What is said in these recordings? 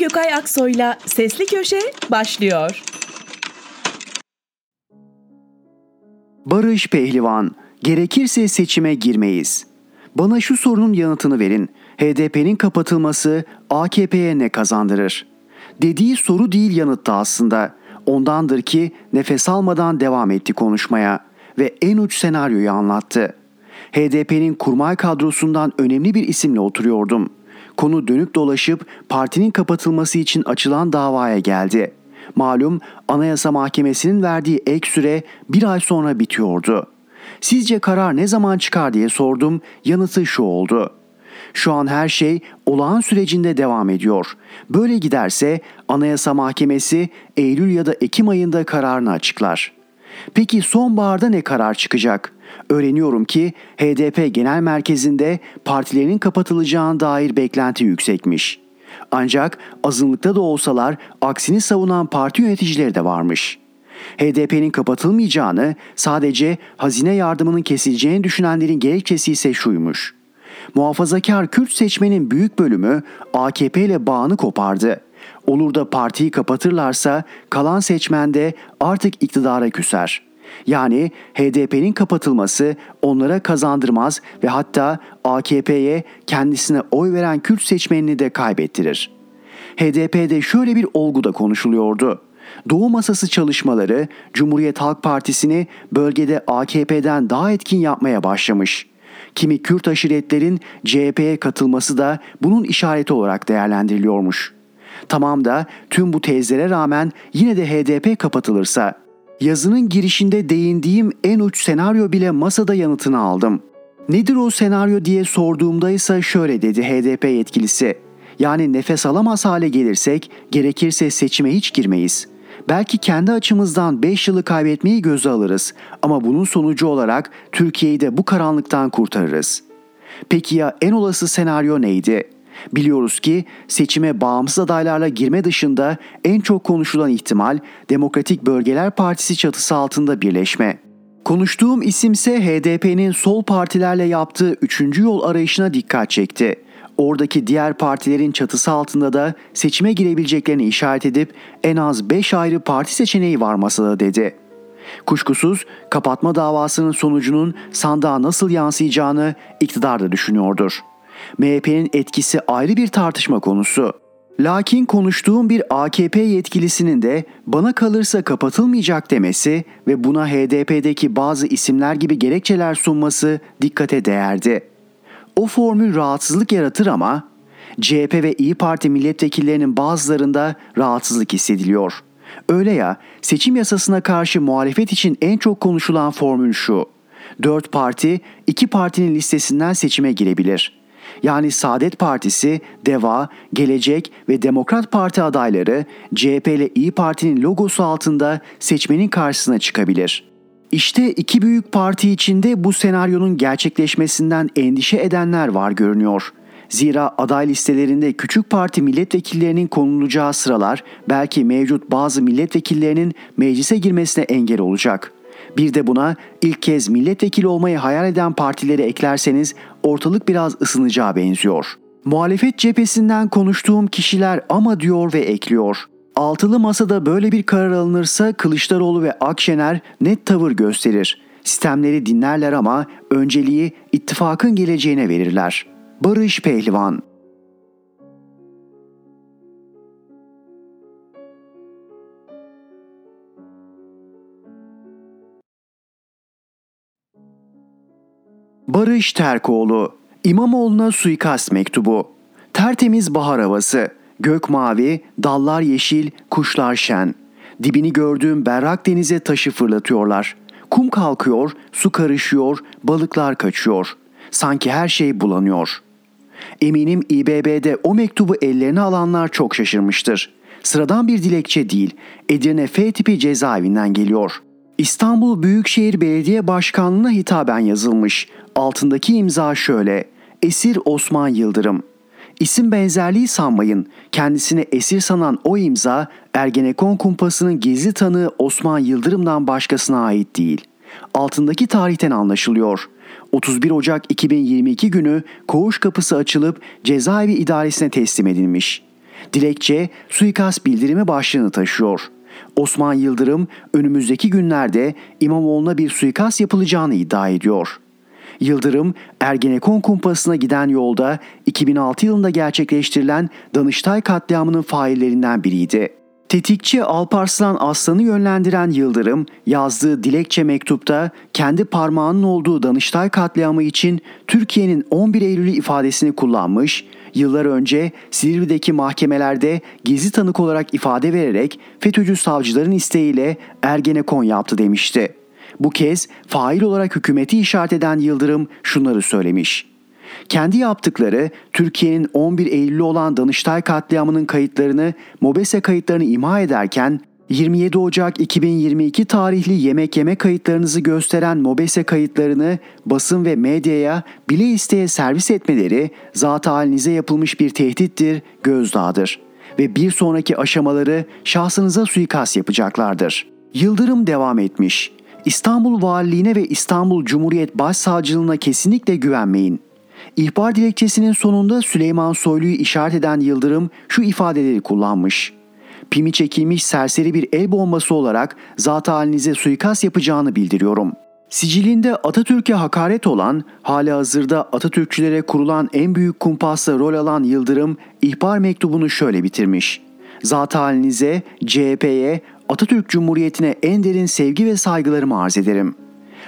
Gökay Aksoy'la Sesli Köşe başlıyor. Barış Pehlivan, gerekirse seçime girmeyiz. Bana şu sorunun yanıtını verin. HDP'nin kapatılması AKP'ye ne kazandırır? Dediği soru değil yanıtta aslında. Ondandır ki nefes almadan devam etti konuşmaya ve en uç senaryoyu anlattı. HDP'nin kurmay kadrosundan önemli bir isimle oturuyordum. Konu dönüp dolaşıp partinin kapatılması için açılan davaya geldi. Malum Anayasa Mahkemesi'nin verdiği ek süre bir ay sonra bitiyordu. Sizce karar ne zaman çıkar diye sordum. Yanıtı şu oldu. Şu an her şey olağan sürecinde devam ediyor. Böyle giderse Anayasa Mahkemesi Eylül ya da Ekim ayında kararını açıklar. Peki sonbaharda ne karar çıkacak? Öğreniyorum ki HDP Genel Merkezi'nde partilerin kapatılacağına dair beklenti yüksekmiş. Ancak azınlıkta da olsalar aksini savunan parti yöneticileri de varmış. HDP'nin kapatılmayacağını sadece hazine yardımının kesileceğini düşünenlerin gerekçesi ise şuymuş. Muhafazakar Kürt seçmenin büyük bölümü AKP ile bağını kopardı. Olur da partiyi kapatırlarsa kalan seçmen de artık iktidara küser. Yani HDP'nin kapatılması onlara kazandırmaz ve hatta AKP'ye kendisine oy veren Kürt seçmenini de kaybettirir. HDP'de şöyle bir olgu da konuşuluyordu. Doğu masası çalışmaları Cumhuriyet Halk Partisi'ni bölgede AKP'den daha etkin yapmaya başlamış. Kimi Kürt aşiretlerin CHP'ye katılması da bunun işareti olarak değerlendiriliyormuş. Tamam da tüm bu tezlere rağmen yine de HDP kapatılırsa yazının girişinde değindiğim en uç senaryo bile masada yanıtını aldım. Nedir o senaryo diye sorduğumda ise şöyle dedi HDP yetkilisi. Yani nefes alamaz hale gelirsek gerekirse seçime hiç girmeyiz. Belki kendi açımızdan 5 yılı kaybetmeyi göze alırız ama bunun sonucu olarak Türkiye'yi de bu karanlıktan kurtarırız. Peki ya en olası senaryo neydi? Biliyoruz ki seçime bağımsız adaylarla girme dışında en çok konuşulan ihtimal Demokratik Bölgeler Partisi çatısı altında birleşme. Konuştuğum isimse HDP'nin sol partilerle yaptığı üçüncü yol arayışına dikkat çekti. Oradaki diğer partilerin çatısı altında da seçime girebileceklerini işaret edip en az 5 ayrı parti seçeneği var masada dedi. Kuşkusuz kapatma davasının sonucunun sandığa nasıl yansıyacağını iktidar da düşünüyordur. MHP'nin etkisi ayrı bir tartışma konusu. Lakin konuştuğum bir AKP yetkilisinin de bana kalırsa kapatılmayacak demesi ve buna HDP'deki bazı isimler gibi gerekçeler sunması dikkate değerdi. O formül rahatsızlık yaratır ama CHP ve İyi Parti milletvekillerinin bazılarında rahatsızlık hissediliyor. Öyle ya seçim yasasına karşı muhalefet için en çok konuşulan formül şu. Dört parti iki partinin listesinden seçime girebilir.'' Yani Saadet Partisi, DEVA, Gelecek ve Demokrat Parti adayları CHP ile İyi Parti'nin logosu altında seçmenin karşısına çıkabilir. İşte iki büyük parti içinde bu senaryonun gerçekleşmesinden endişe edenler var görünüyor. Zira aday listelerinde küçük parti milletvekillerinin konulacağı sıralar belki mevcut bazı milletvekillerinin meclise girmesine engel olacak.'' Bir de buna ilk kez milletvekili olmayı hayal eden partileri eklerseniz ortalık biraz ısınacağı benziyor. Muhalefet cephesinden konuştuğum kişiler ama diyor ve ekliyor. Altılı masada böyle bir karar alınırsa Kılıçdaroğlu ve Akşener net tavır gösterir. Sistemleri dinlerler ama önceliği ittifakın geleceğine verirler. Barış Pehlivan Barış Terkoğlu İmamoğlu'na suikast mektubu Tertemiz bahar havası Gök mavi, dallar yeşil, kuşlar şen. Dibini gördüğüm berrak denize taşı fırlatıyorlar. Kum kalkıyor, su karışıyor, balıklar kaçıyor. Sanki her şey bulanıyor. Eminim İBB'de o mektubu ellerine alanlar çok şaşırmıştır. Sıradan bir dilekçe değil, Edirne F tipi cezaevinden geliyor.'' İstanbul Büyükşehir Belediye Başkanlığı'na hitaben yazılmış. Altındaki imza şöyle. Esir Osman Yıldırım. İsim benzerliği sanmayın. Kendisini esir sanan o imza Ergenekon kumpasının gizli tanığı Osman Yıldırım'dan başkasına ait değil. Altındaki tarihten anlaşılıyor. 31 Ocak 2022 günü koğuş kapısı açılıp cezaevi idaresine teslim edilmiş. Dilekçe suikast bildirimi başlığını taşıyor. Osman Yıldırım önümüzdeki günlerde İmamoğlu'na bir suikast yapılacağını iddia ediyor. Yıldırım, Ergenekon kumpasına giden yolda 2006 yılında gerçekleştirilen Danıştay katliamının faillerinden biriydi. Tetikçi Alparslan Aslan'ı yönlendiren Yıldırım, yazdığı dilekçe mektupta kendi parmağının olduğu Danıştay katliamı için Türkiye'nin 11 Eylül'ü ifadesini kullanmış, yıllar önce Silivri'deki mahkemelerde gizli tanık olarak ifade vererek FETÖ'cü savcıların isteğiyle Ergenekon yaptı demişti. Bu kez fail olarak hükümeti işaret eden Yıldırım şunları söylemiş. Kendi yaptıkları Türkiye'nin 11 Eylül'ü olan Danıştay katliamının kayıtlarını, MOBESE kayıtlarını imha ederken 27 Ocak 2022 tarihli yemek yeme kayıtlarınızı gösteren MOBESE kayıtlarını basın ve medyaya bile isteye servis etmeleri zat halinize yapılmış bir tehdittir, gözdağıdır ve bir sonraki aşamaları şahsınıza suikast yapacaklardır. Yıldırım devam etmiş. İstanbul Valiliğine ve İstanbul Cumhuriyet Başsavcılığına kesinlikle güvenmeyin. İhbar dilekçesinin sonunda Süleyman Soylu'yu işaret eden Yıldırım şu ifadeleri kullanmış. Pimi çekilmiş serseri bir el bombası olarak zat halinize suikast yapacağını bildiriyorum. Sicilinde Atatürk'e hakaret olan, hali hazırda Atatürkçülere kurulan en büyük kumpasla rol alan Yıldırım, ihbar mektubunu şöyle bitirmiş. Zat halinize, CHP'ye, Atatürk Cumhuriyeti'ne en derin sevgi ve saygılarımı arz ederim.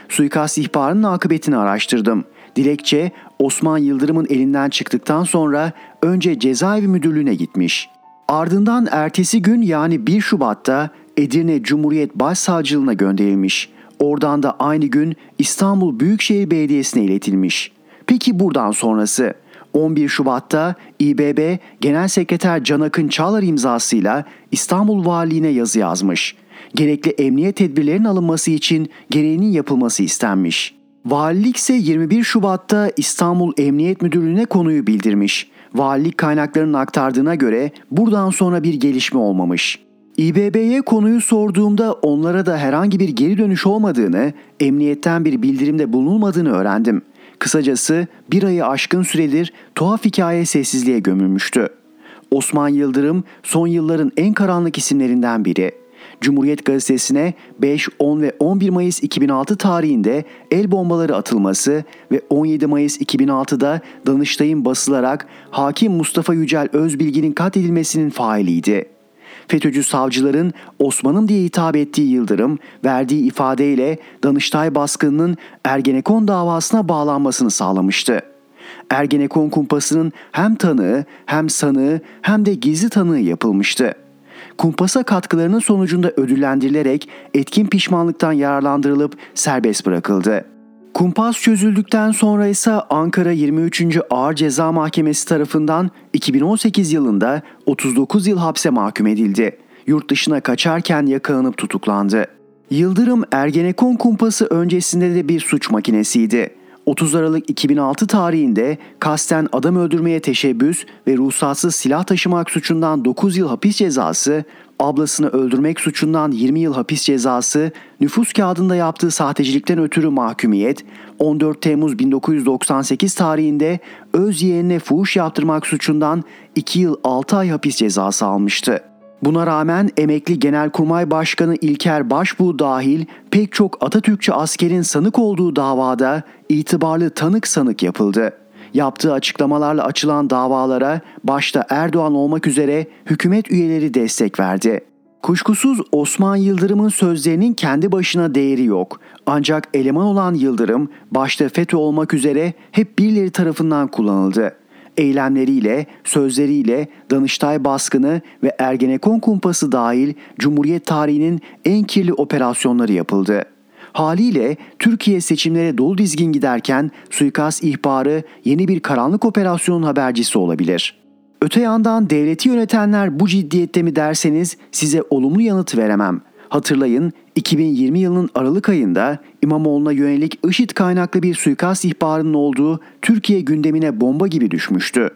Suikast ihbarının akıbetini araştırdım. Dilekçe Osman Yıldırım'ın elinden çıktıktan sonra önce cezaevi müdürlüğüne gitmiş. Ardından ertesi gün yani 1 Şubat'ta Edirne Cumhuriyet Başsavcılığına gönderilmiş. Oradan da aynı gün İstanbul Büyükşehir Belediyesi'ne iletilmiş. Peki buradan sonrası? 11 Şubat'ta İBB Genel Sekreter Can Akın Çağlar imzasıyla İstanbul Valiliğine yazı yazmış. Gerekli emniyet tedbirlerinin alınması için gereğinin yapılması istenmiş. Valilik ise 21 Şubat'ta İstanbul Emniyet Müdürlüğü'ne konuyu bildirmiş. Valilik kaynaklarının aktardığına göre buradan sonra bir gelişme olmamış. İBB'ye konuyu sorduğumda onlara da herhangi bir geri dönüş olmadığını, emniyetten bir bildirimde bulunulmadığını öğrendim. Kısacası bir ayı aşkın süredir tuhaf hikaye sessizliğe gömülmüştü. Osman Yıldırım son yılların en karanlık isimlerinden biri. Cumhuriyet Gazetesi'ne 5, 10 ve 11 Mayıs 2006 tarihinde el bombaları atılması ve 17 Mayıs 2006'da Danıştay'ın basılarak hakim Mustafa Yücel Özbilgi'nin katledilmesinin failiydi. FETÖ'cü savcıların Osman'ım diye hitap ettiği Yıldırım verdiği ifadeyle Danıştay baskınının Ergenekon davasına bağlanmasını sağlamıştı. Ergenekon kumpasının hem tanığı hem sanığı hem de gizli tanığı yapılmıştı. Kumpasa katkılarının sonucunda ödüllendirilerek etkin pişmanlıktan yararlandırılıp serbest bırakıldı. Kumpas çözüldükten sonra ise Ankara 23. Ağır Ceza Mahkemesi tarafından 2018 yılında 39 yıl hapse mahkum edildi. Yurt dışına kaçarken yakalanıp tutuklandı. Yıldırım Ergenekon kumpası öncesinde de bir suç makinesiydi. 30 Aralık 2006 tarihinde kasten adam öldürmeye teşebbüs ve ruhsatsız silah taşımak suçundan 9 yıl hapis cezası, ablasını öldürmek suçundan 20 yıl hapis cezası, nüfus kağıdında yaptığı sahtecilikten ötürü mahkumiyet, 14 Temmuz 1998 tarihinde öz yeğenine fuhuş yaptırmak suçundan 2 yıl 6 ay hapis cezası almıştı. Buna rağmen emekli Genelkurmay Başkanı İlker Başbuğ dahil pek çok Atatürkçü askerin sanık olduğu davada itibarlı tanık sanık yapıldı. Yaptığı açıklamalarla açılan davalara başta Erdoğan olmak üzere hükümet üyeleri destek verdi. Kuşkusuz Osman Yıldırım'ın sözlerinin kendi başına değeri yok. Ancak eleman olan Yıldırım başta FETÖ olmak üzere hep birileri tarafından kullanıldı eylemleriyle, sözleriyle Danıştay baskını ve Ergenekon kumpası dahil Cumhuriyet tarihinin en kirli operasyonları yapıldı. Haliyle Türkiye seçimlere dolu dizgin giderken suikast ihbarı yeni bir karanlık operasyonun habercisi olabilir. Öte yandan devleti yönetenler bu ciddiyette mi derseniz size olumlu yanıt veremem. Hatırlayın 2020 yılının Aralık ayında İmamoğlu'na yönelik IŞİD kaynaklı bir suikast ihbarının olduğu Türkiye gündemine bomba gibi düşmüştü.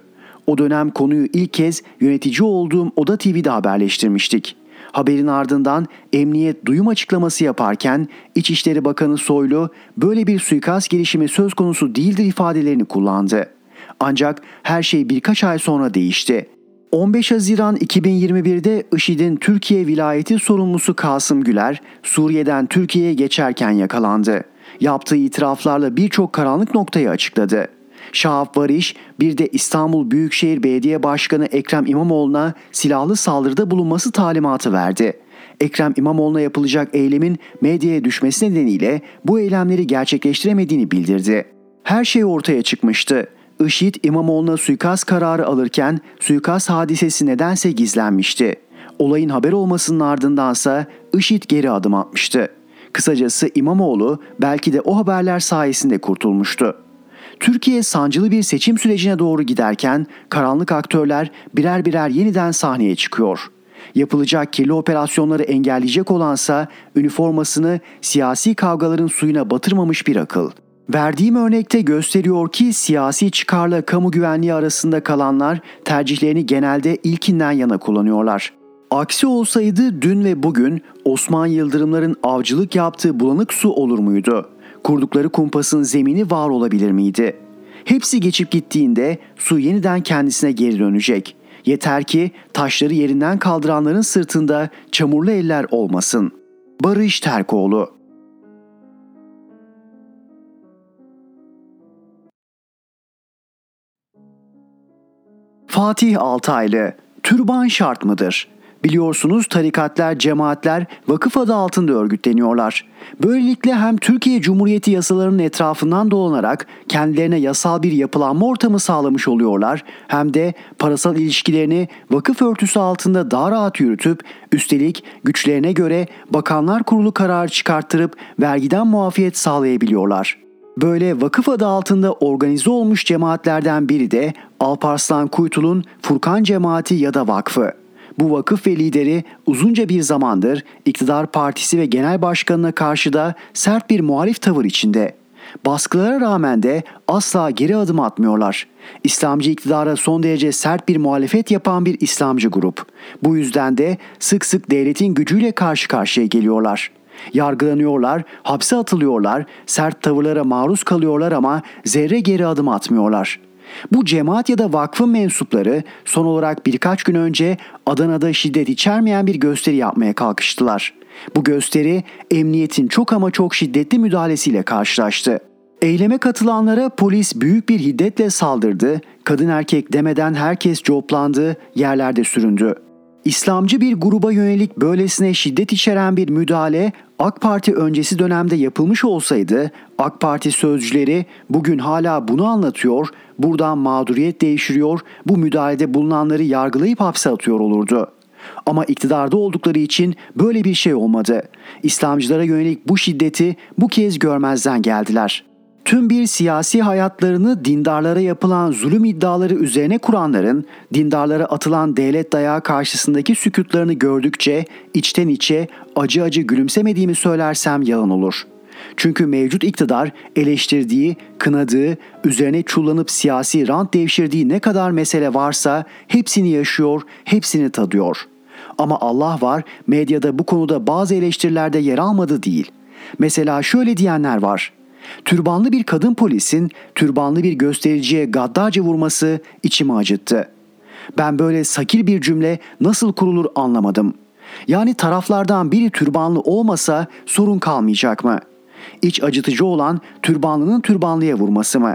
O dönem konuyu ilk kez yönetici olduğum Oda TV'de haberleştirmiştik. Haberin ardından emniyet duyum açıklaması yaparken İçişleri Bakanı Soylu böyle bir suikast girişimi söz konusu değildir ifadelerini kullandı. Ancak her şey birkaç ay sonra değişti. 15 Haziran 2021'de IŞİD'in Türkiye vilayeti sorumlusu Kasım Güler, Suriye'den Türkiye'ye geçerken yakalandı. Yaptığı itiraflarla birçok karanlık noktayı açıkladı. Şahap Variş bir de İstanbul Büyükşehir Belediye Başkanı Ekrem İmamoğlu'na silahlı saldırıda bulunması talimatı verdi. Ekrem İmamoğlu'na yapılacak eylemin medyaya düşmesi nedeniyle bu eylemleri gerçekleştiremediğini bildirdi. Her şey ortaya çıkmıştı. IŞİD İmamoğlu'na suikast kararı alırken suikast hadisesi nedense gizlenmişti. Olayın haber olmasının ardındansa IŞİD geri adım atmıştı. Kısacası İmamoğlu belki de o haberler sayesinde kurtulmuştu. Türkiye sancılı bir seçim sürecine doğru giderken karanlık aktörler birer birer yeniden sahneye çıkıyor. Yapılacak kirli operasyonları engelleyecek olansa üniformasını siyasi kavgaların suyuna batırmamış bir akıl. Verdiğim örnekte gösteriyor ki siyasi çıkarla kamu güvenliği arasında kalanlar tercihlerini genelde ilkinden yana kullanıyorlar. Aksi olsaydı dün ve bugün Osman Yıldırımların avcılık yaptığı bulanık su olur muydu? Kurdukları kumpasın zemini var olabilir miydi? Hepsi geçip gittiğinde su yeniden kendisine geri dönecek. Yeter ki taşları yerinden kaldıranların sırtında çamurlu eller olmasın. Barış Terkoğlu Fatih Altaylı, türban şart mıdır? Biliyorsunuz tarikatlar, cemaatler vakıf adı altında örgütleniyorlar. Böylelikle hem Türkiye Cumhuriyeti yasalarının etrafından dolanarak kendilerine yasal bir yapılanma ortamı sağlamış oluyorlar hem de parasal ilişkilerini vakıf örtüsü altında daha rahat yürütüp üstelik güçlerine göre bakanlar kurulu kararı çıkarttırıp vergiden muafiyet sağlayabiliyorlar. Böyle vakıf adı altında organize olmuş cemaatlerden biri de Alparslan Kuytul'un Furkan Cemaati ya da Vakfı. Bu vakıf ve lideri uzunca bir zamandır iktidar partisi ve genel başkanına karşı da sert bir muhalif tavır içinde. Baskılara rağmen de asla geri adım atmıyorlar. İslamcı iktidara son derece sert bir muhalefet yapan bir İslamcı grup. Bu yüzden de sık sık devletin gücüyle karşı karşıya geliyorlar. Yargılanıyorlar, hapse atılıyorlar, sert tavırlara maruz kalıyorlar ama zerre geri adım atmıyorlar.'' Bu cemaat ya da vakfın mensupları son olarak birkaç gün önce Adana'da şiddet içermeyen bir gösteri yapmaya kalkıştılar. Bu gösteri emniyetin çok ama çok şiddetli müdahalesiyle karşılaştı. Eyleme katılanlara polis büyük bir hiddetle saldırdı, kadın erkek demeden herkes coplandı, yerlerde süründü. İslamcı bir gruba yönelik böylesine şiddet içeren bir müdahale AK Parti öncesi dönemde yapılmış olsaydı AK Parti sözcüleri bugün hala bunu anlatıyor, buradan mağduriyet değiştiriyor, bu müdahalede bulunanları yargılayıp hapse atıyor olurdu. Ama iktidarda oldukları için böyle bir şey olmadı. İslamcılara yönelik bu şiddeti bu kez görmezden geldiler.'' Tüm bir siyasi hayatlarını dindarlara yapılan zulüm iddiaları üzerine kuranların dindarlara atılan devlet dayağı karşısındaki sükutlarını gördükçe içten içe acı acı gülümsemediğimi söylersem yalan olur. Çünkü mevcut iktidar eleştirdiği, kınadığı, üzerine çullanıp siyasi rant devşirdiği ne kadar mesele varsa hepsini yaşıyor, hepsini tadıyor. Ama Allah var medyada bu konuda bazı eleştirilerde yer almadı değil. Mesela şöyle diyenler var. Türbanlı bir kadın polisin türbanlı bir göstericiye gaddarca vurması içimi acıttı. Ben böyle sakil bir cümle nasıl kurulur anlamadım. Yani taraflardan biri türbanlı olmasa sorun kalmayacak mı? İç acıtıcı olan türbanlının türbanlıya vurması mı?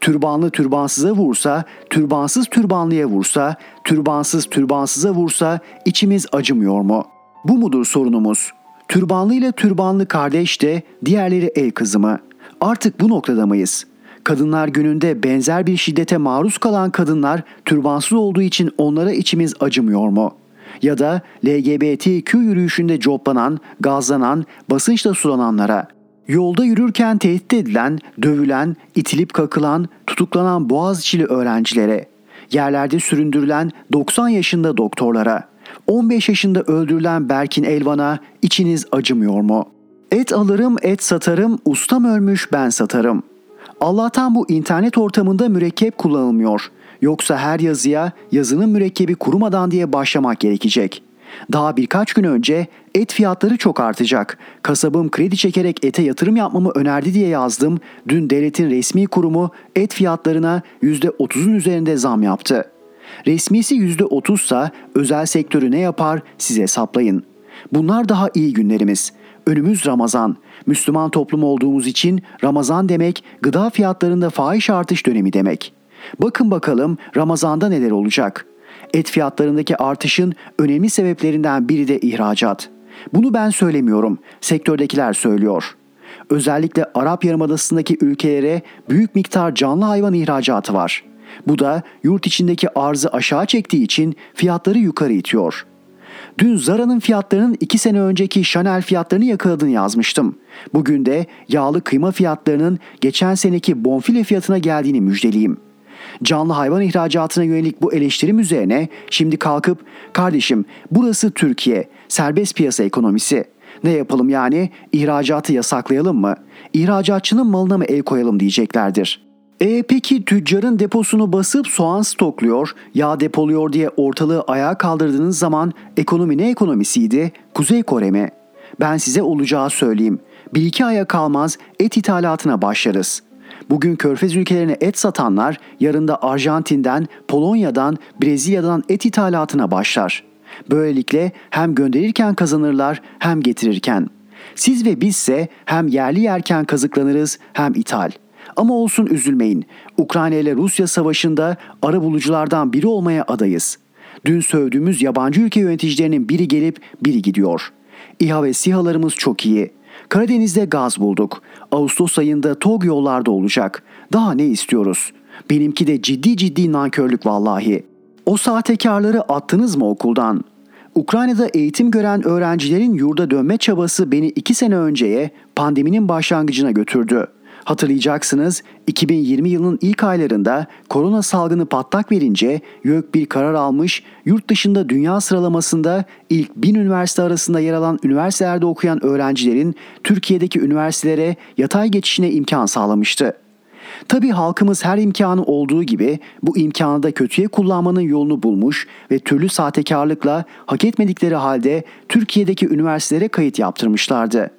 Türbanlı türbansıza vursa, türbansız türbanlıya vursa, türbansız türbansıza vursa içimiz acımıyor mu? Bu mudur sorunumuz? Türbanlı ile türbanlı kardeş de diğerleri el kızı mı?'' Artık bu noktada mıyız? Kadınlar gününde benzer bir şiddete maruz kalan kadınlar türbansız olduğu için onlara içimiz acımıyor mu? Ya da LGBTQ yürüyüşünde coplanan, gazlanan, basınçla sulananlara, yolda yürürken tehdit edilen, dövülen, itilip kakılan, tutuklanan Boğaziçi'li öğrencilere, yerlerde süründürülen 90 yaşında doktorlara, 15 yaşında öldürülen Berkin Elvan'a içiniz acımıyor mu?'' Et alırım, et satarım, ustam ölmüş ben satarım. Allah'tan bu internet ortamında mürekkep kullanılmıyor. Yoksa her yazıya yazının mürekkebi kurumadan diye başlamak gerekecek. Daha birkaç gün önce et fiyatları çok artacak. Kasabım kredi çekerek ete yatırım yapmamı önerdi diye yazdım. Dün devletin resmi kurumu et fiyatlarına %30'un üzerinde zam yaptı. Resmisi %30 ise özel sektörü ne yapar siz hesaplayın. Bunlar daha iyi günlerimiz. Önümüz Ramazan. Müslüman toplum olduğumuz için Ramazan demek gıda fiyatlarında fahiş artış dönemi demek. Bakın bakalım Ramazan'da neler olacak. Et fiyatlarındaki artışın önemli sebeplerinden biri de ihracat. Bunu ben söylemiyorum, sektördekiler söylüyor. Özellikle Arap Yarımadası'ndaki ülkelere büyük miktar canlı hayvan ihracatı var. Bu da yurt içindeki arzı aşağı çektiği için fiyatları yukarı itiyor. Dün Zara'nın fiyatlarının 2 sene önceki Chanel fiyatlarını yakaladığını yazmıştım. Bugün de yağlı kıyma fiyatlarının geçen seneki bonfile fiyatına geldiğini müjdeleyeyim. Canlı hayvan ihracatına yönelik bu eleştirim üzerine şimdi kalkıp kardeşim burası Türkiye, serbest piyasa ekonomisi. Ne yapalım yani? İhracatı yasaklayalım mı? İhracatçının malına mı el koyalım diyeceklerdir.'' E peki tüccarın deposunu basıp soğan stokluyor, yağ depoluyor diye ortalığı ayağa kaldırdığınız zaman ekonomi ne ekonomisiydi? Kuzey Kore mi? Ben size olacağı söyleyeyim. Bir iki aya kalmaz et ithalatına başlarız. Bugün körfez ülkelerine et satanlar yarın da Arjantin'den, Polonya'dan, Brezilya'dan et ithalatına başlar. Böylelikle hem gönderirken kazanırlar hem getirirken. Siz ve bizse hem yerli yerken kazıklanırız hem ithal.'' Ama olsun üzülmeyin. Ukrayna ile Rusya savaşında ara buluculardan biri olmaya adayız. Dün sövdüğümüz yabancı ülke yöneticilerinin biri gelip biri gidiyor. İHA ve SİHA'larımız çok iyi. Karadeniz'de gaz bulduk. Ağustos ayında TOG yollarda olacak. Daha ne istiyoruz? Benimki de ciddi ciddi nankörlük vallahi. O sahtekarları attınız mı okuldan? Ukrayna'da eğitim gören öğrencilerin yurda dönme çabası beni iki sene önceye pandeminin başlangıcına götürdü. Hatırlayacaksınız 2020 yılının ilk aylarında korona salgını patlak verince YÖK bir karar almış yurt dışında dünya sıralamasında ilk 1000 üniversite arasında yer alan üniversitelerde okuyan öğrencilerin Türkiye'deki üniversitelere yatay geçişine imkan sağlamıştı. Tabi halkımız her imkanı olduğu gibi bu imkanı da kötüye kullanmanın yolunu bulmuş ve türlü sahtekarlıkla hak etmedikleri halde Türkiye'deki üniversitelere kayıt yaptırmışlardı.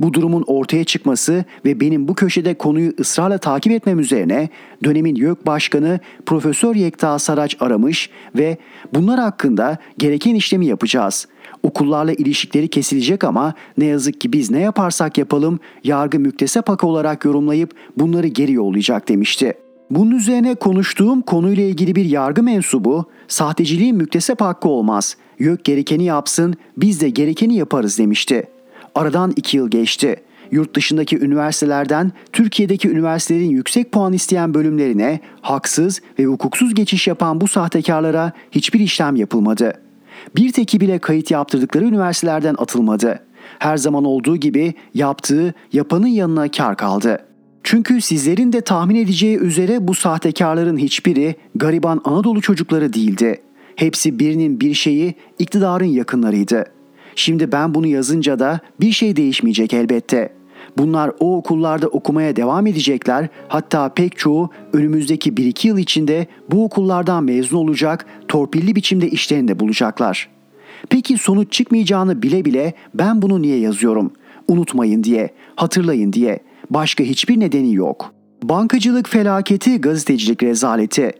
Bu durumun ortaya çıkması ve benim bu köşede konuyu ısrarla takip etmem üzerine dönemin YÖK Başkanı Profesör Yekta Saraç aramış ve bunlar hakkında gereken işlemi yapacağız. Okullarla ilişkileri kesilecek ama ne yazık ki biz ne yaparsak yapalım yargı müktesep hakkı olarak yorumlayıp bunları geri yollayacak demişti. Bunun üzerine konuştuğum konuyla ilgili bir yargı mensubu sahteciliğin müktesep hakkı olmaz. YÖK gerekeni yapsın biz de gerekeni yaparız demişti. Aradan iki yıl geçti. Yurt dışındaki üniversitelerden Türkiye'deki üniversitelerin yüksek puan isteyen bölümlerine haksız ve hukuksuz geçiş yapan bu sahtekarlara hiçbir işlem yapılmadı. Bir teki bile kayıt yaptırdıkları üniversitelerden atılmadı. Her zaman olduğu gibi yaptığı yapanın yanına kar kaldı. Çünkü sizlerin de tahmin edeceği üzere bu sahtekarların hiçbiri gariban Anadolu çocukları değildi. Hepsi birinin bir şeyi iktidarın yakınlarıydı. Şimdi ben bunu yazınca da bir şey değişmeyecek elbette. Bunlar o okullarda okumaya devam edecekler. Hatta pek çoğu önümüzdeki 1-2 yıl içinde bu okullardan mezun olacak, torpilli biçimde işlerini de bulacaklar. Peki sonuç çıkmayacağını bile bile ben bunu niye yazıyorum? Unutmayın diye, hatırlayın diye. Başka hiçbir nedeni yok. Bankacılık felaketi, gazetecilik rezaleti.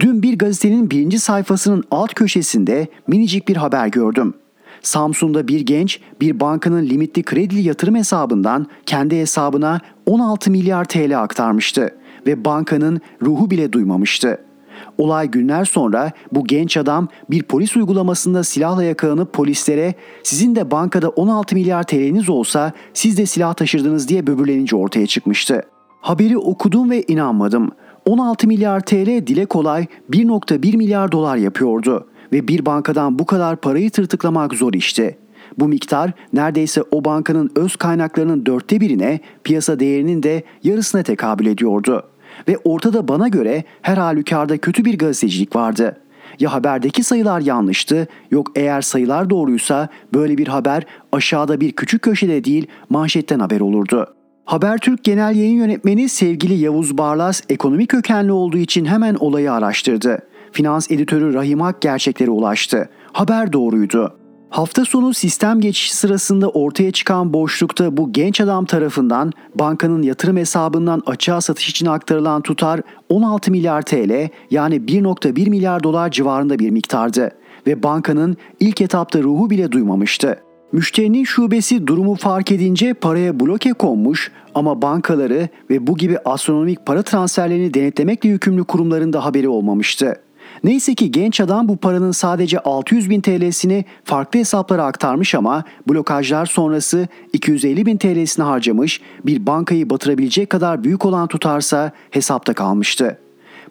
Dün bir gazetenin birinci sayfasının alt köşesinde minicik bir haber gördüm. Samsun'da bir genç bir bankanın limitli kredili yatırım hesabından kendi hesabına 16 milyar TL aktarmıştı ve bankanın ruhu bile duymamıştı. Olay günler sonra bu genç adam bir polis uygulamasında silahla yakalanıp polislere sizin de bankada 16 milyar TL'niz olsa siz de silah taşırdınız diye böbürlenince ortaya çıkmıştı. Haberi okudum ve inanmadım. 16 milyar TL dile kolay 1.1 milyar dolar yapıyordu ve bir bankadan bu kadar parayı tırtıklamak zor işte. Bu miktar neredeyse o bankanın öz kaynaklarının dörtte birine, piyasa değerinin de yarısına tekabül ediyordu. Ve ortada bana göre her halükarda kötü bir gazetecilik vardı. Ya haberdeki sayılar yanlıştı, yok eğer sayılar doğruysa böyle bir haber aşağıda bir küçük köşede değil manşetten haber olurdu. Habertürk Genel Yayın Yönetmeni sevgili Yavuz Barlas ekonomi kökenli olduğu için hemen olayı araştırdı. Finans editörü Rahim Ak gerçeklere ulaştı. Haber doğruydu. Hafta sonu sistem geçişi sırasında ortaya çıkan boşlukta bu genç adam tarafından bankanın yatırım hesabından açığa satış için aktarılan tutar 16 milyar TL yani 1.1 milyar dolar civarında bir miktardı ve bankanın ilk etapta ruhu bile duymamıştı. Müşterinin şubesi durumu fark edince paraya bloke konmuş ama bankaları ve bu gibi astronomik para transferlerini denetlemekle yükümlü kurumların da haberi olmamıştı. Neyse ki genç adam bu paranın sadece 600 bin TL'sini farklı hesaplara aktarmış ama blokajlar sonrası 250 bin TL'sini harcamış bir bankayı batırabilecek kadar büyük olan tutarsa hesapta kalmıştı.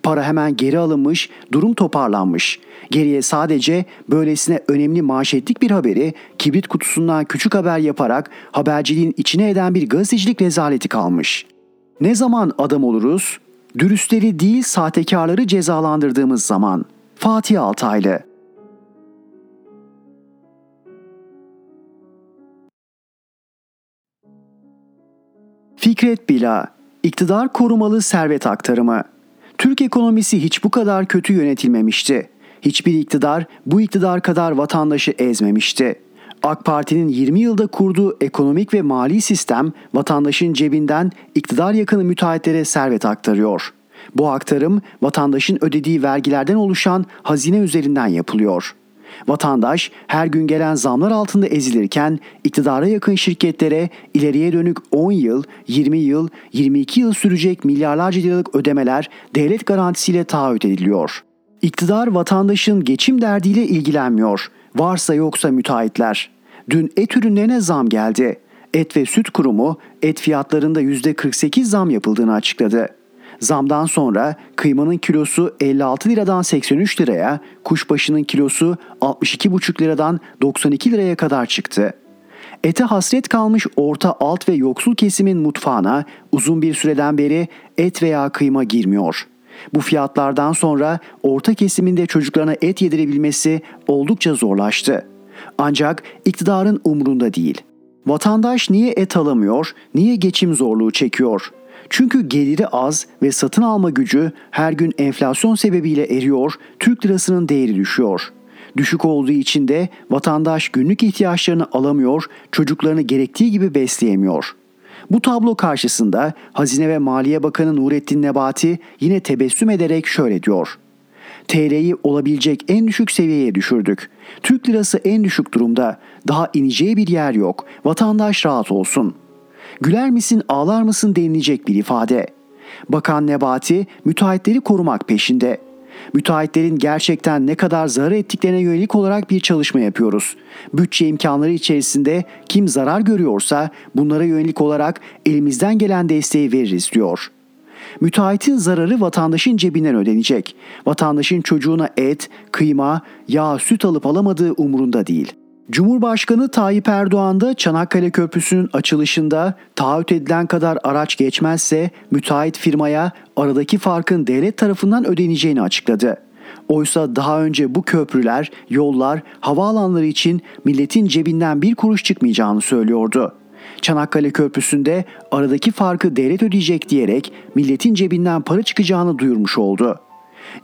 Para hemen geri alınmış, durum toparlanmış. Geriye sadece böylesine önemli manşetlik bir haberi kibrit kutusundan küçük haber yaparak haberciliğin içine eden bir gazetecilik rezaleti kalmış. Ne zaman adam oluruz? Dürüstleri değil sahtekarları cezalandırdığımız zaman. Fatih Altaylı Fikret Bila, iktidar korumalı servet aktarımı. Türk ekonomisi hiç bu kadar kötü yönetilmemişti. Hiçbir iktidar bu iktidar kadar vatandaşı ezmemişti. AK Parti'nin 20 yılda kurduğu ekonomik ve mali sistem vatandaşın cebinden iktidar yakını müteahhitlere servet aktarıyor. Bu aktarım vatandaşın ödediği vergilerden oluşan hazine üzerinden yapılıyor. Vatandaş her gün gelen zamlar altında ezilirken iktidara yakın şirketlere ileriye dönük 10 yıl, 20 yıl, 22 yıl sürecek milyarlarca liralık ödemeler devlet garantisiyle taahhüt ediliyor. İktidar vatandaşın geçim derdiyle ilgilenmiyor. Varsa yoksa müteahhitler. Dün et ürünlerine zam geldi. Et ve Süt Kurumu et fiyatlarında %48 zam yapıldığını açıkladı. Zamdan sonra kıymanın kilosu 56 liradan 83 liraya, kuşbaşının kilosu 62,5 liradan 92 liraya kadar çıktı. Ete hasret kalmış orta alt ve yoksul kesimin mutfağına uzun bir süreden beri et veya kıyma girmiyor. Bu fiyatlardan sonra orta kesiminde çocuklarına et yedirebilmesi oldukça zorlaştı. Ancak iktidarın umrunda değil. Vatandaş niye et alamıyor, niye geçim zorluğu çekiyor? Çünkü geliri az ve satın alma gücü her gün enflasyon sebebiyle eriyor, Türk lirasının değeri düşüyor. Düşük olduğu için de vatandaş günlük ihtiyaçlarını alamıyor, çocuklarını gerektiği gibi besleyemiyor. Bu tablo karşısında Hazine ve Maliye Bakanı Nurettin Nebati yine tebessüm ederek şöyle diyor. TL'yi olabilecek en düşük seviyeye düşürdük. Türk lirası en düşük durumda. Daha ineceği bir yer yok. Vatandaş rahat olsun.'' güler misin ağlar mısın denilecek bir ifade. Bakan Nebati müteahhitleri korumak peşinde. Müteahhitlerin gerçekten ne kadar zarar ettiklerine yönelik olarak bir çalışma yapıyoruz. Bütçe imkanları içerisinde kim zarar görüyorsa bunlara yönelik olarak elimizden gelen desteği veririz diyor. Müteahhitin zararı vatandaşın cebinden ödenecek. Vatandaşın çocuğuna et, kıyma, yağ, süt alıp alamadığı umurunda değil. Cumhurbaşkanı Tayyip Erdoğan da Çanakkale Köprüsü'nün açılışında taahhüt edilen kadar araç geçmezse müteahhit firmaya aradaki farkın devlet tarafından ödeneceğini açıkladı. Oysa daha önce bu köprüler, yollar, havaalanları için milletin cebinden bir kuruş çıkmayacağını söylüyordu. Çanakkale Köprüsü'nde aradaki farkı devlet ödeyecek diyerek milletin cebinden para çıkacağını duyurmuş oldu.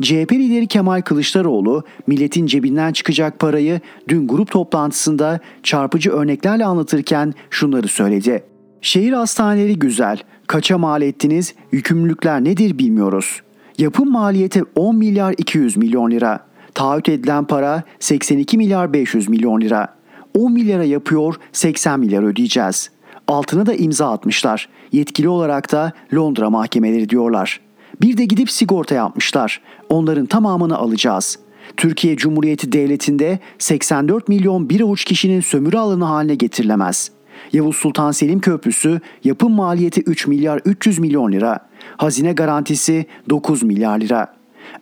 CHP lideri Kemal Kılıçdaroğlu milletin cebinden çıkacak parayı dün grup toplantısında çarpıcı örneklerle anlatırken şunları söyledi. Şehir hastaneleri güzel, kaça mal ettiniz, yükümlülükler nedir bilmiyoruz. Yapım maliyeti 10 milyar 200 milyon lira. Taahhüt edilen para 82 milyar 500 milyon lira. 10 milyara yapıyor 80 milyar ödeyeceğiz. Altına da imza atmışlar. Yetkili olarak da Londra mahkemeleri diyorlar. Bir de gidip sigorta yapmışlar. Onların tamamını alacağız. Türkiye Cumhuriyeti Devleti'nde 84 milyon bir avuç kişinin sömürü alanı haline getirilemez. Yavuz Sultan Selim Köprüsü yapım maliyeti 3 milyar 300 milyon lira. Hazine garantisi 9 milyar lira.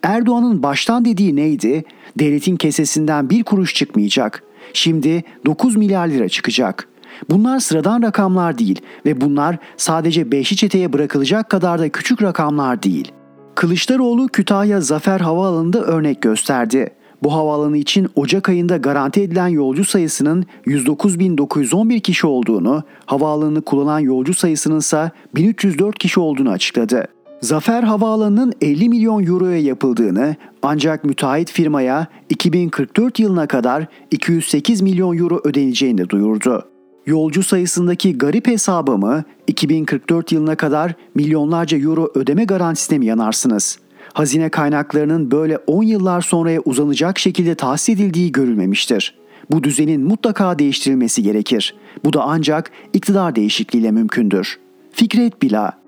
Erdoğan'ın baştan dediği neydi? Devletin kesesinden bir kuruş çıkmayacak. Şimdi 9 milyar lira çıkacak.'' Bunlar sıradan rakamlar değil ve bunlar sadece beşi çeteye bırakılacak kadar da küçük rakamlar değil. Kılıçdaroğlu Kütahya Zafer Havaalanı'nda örnek gösterdi. Bu havaalanı için Ocak ayında garanti edilen yolcu sayısının 109.911 kişi olduğunu, havaalanını kullanan yolcu sayısının ise 1304 kişi olduğunu açıkladı. Zafer Havaalanı'nın 50 milyon euroya yapıldığını ancak müteahhit firmaya 2044 yılına kadar 208 milyon euro ödeneceğini de duyurdu. Yolcu sayısındaki garip hesabımı 2044 yılına kadar milyonlarca euro ödeme garantisine mi yanarsınız? Hazine kaynaklarının böyle 10 yıllar sonraya uzanacak şekilde tahsis edildiği görülmemiştir. Bu düzenin mutlaka değiştirilmesi gerekir. Bu da ancak iktidar değişikliğiyle mümkündür. Fikret Bila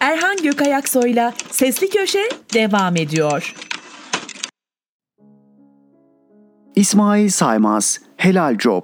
Erhan Gökayaksoy'la Sesli Köşe devam ediyor. İsmail Saymaz, Helal Job.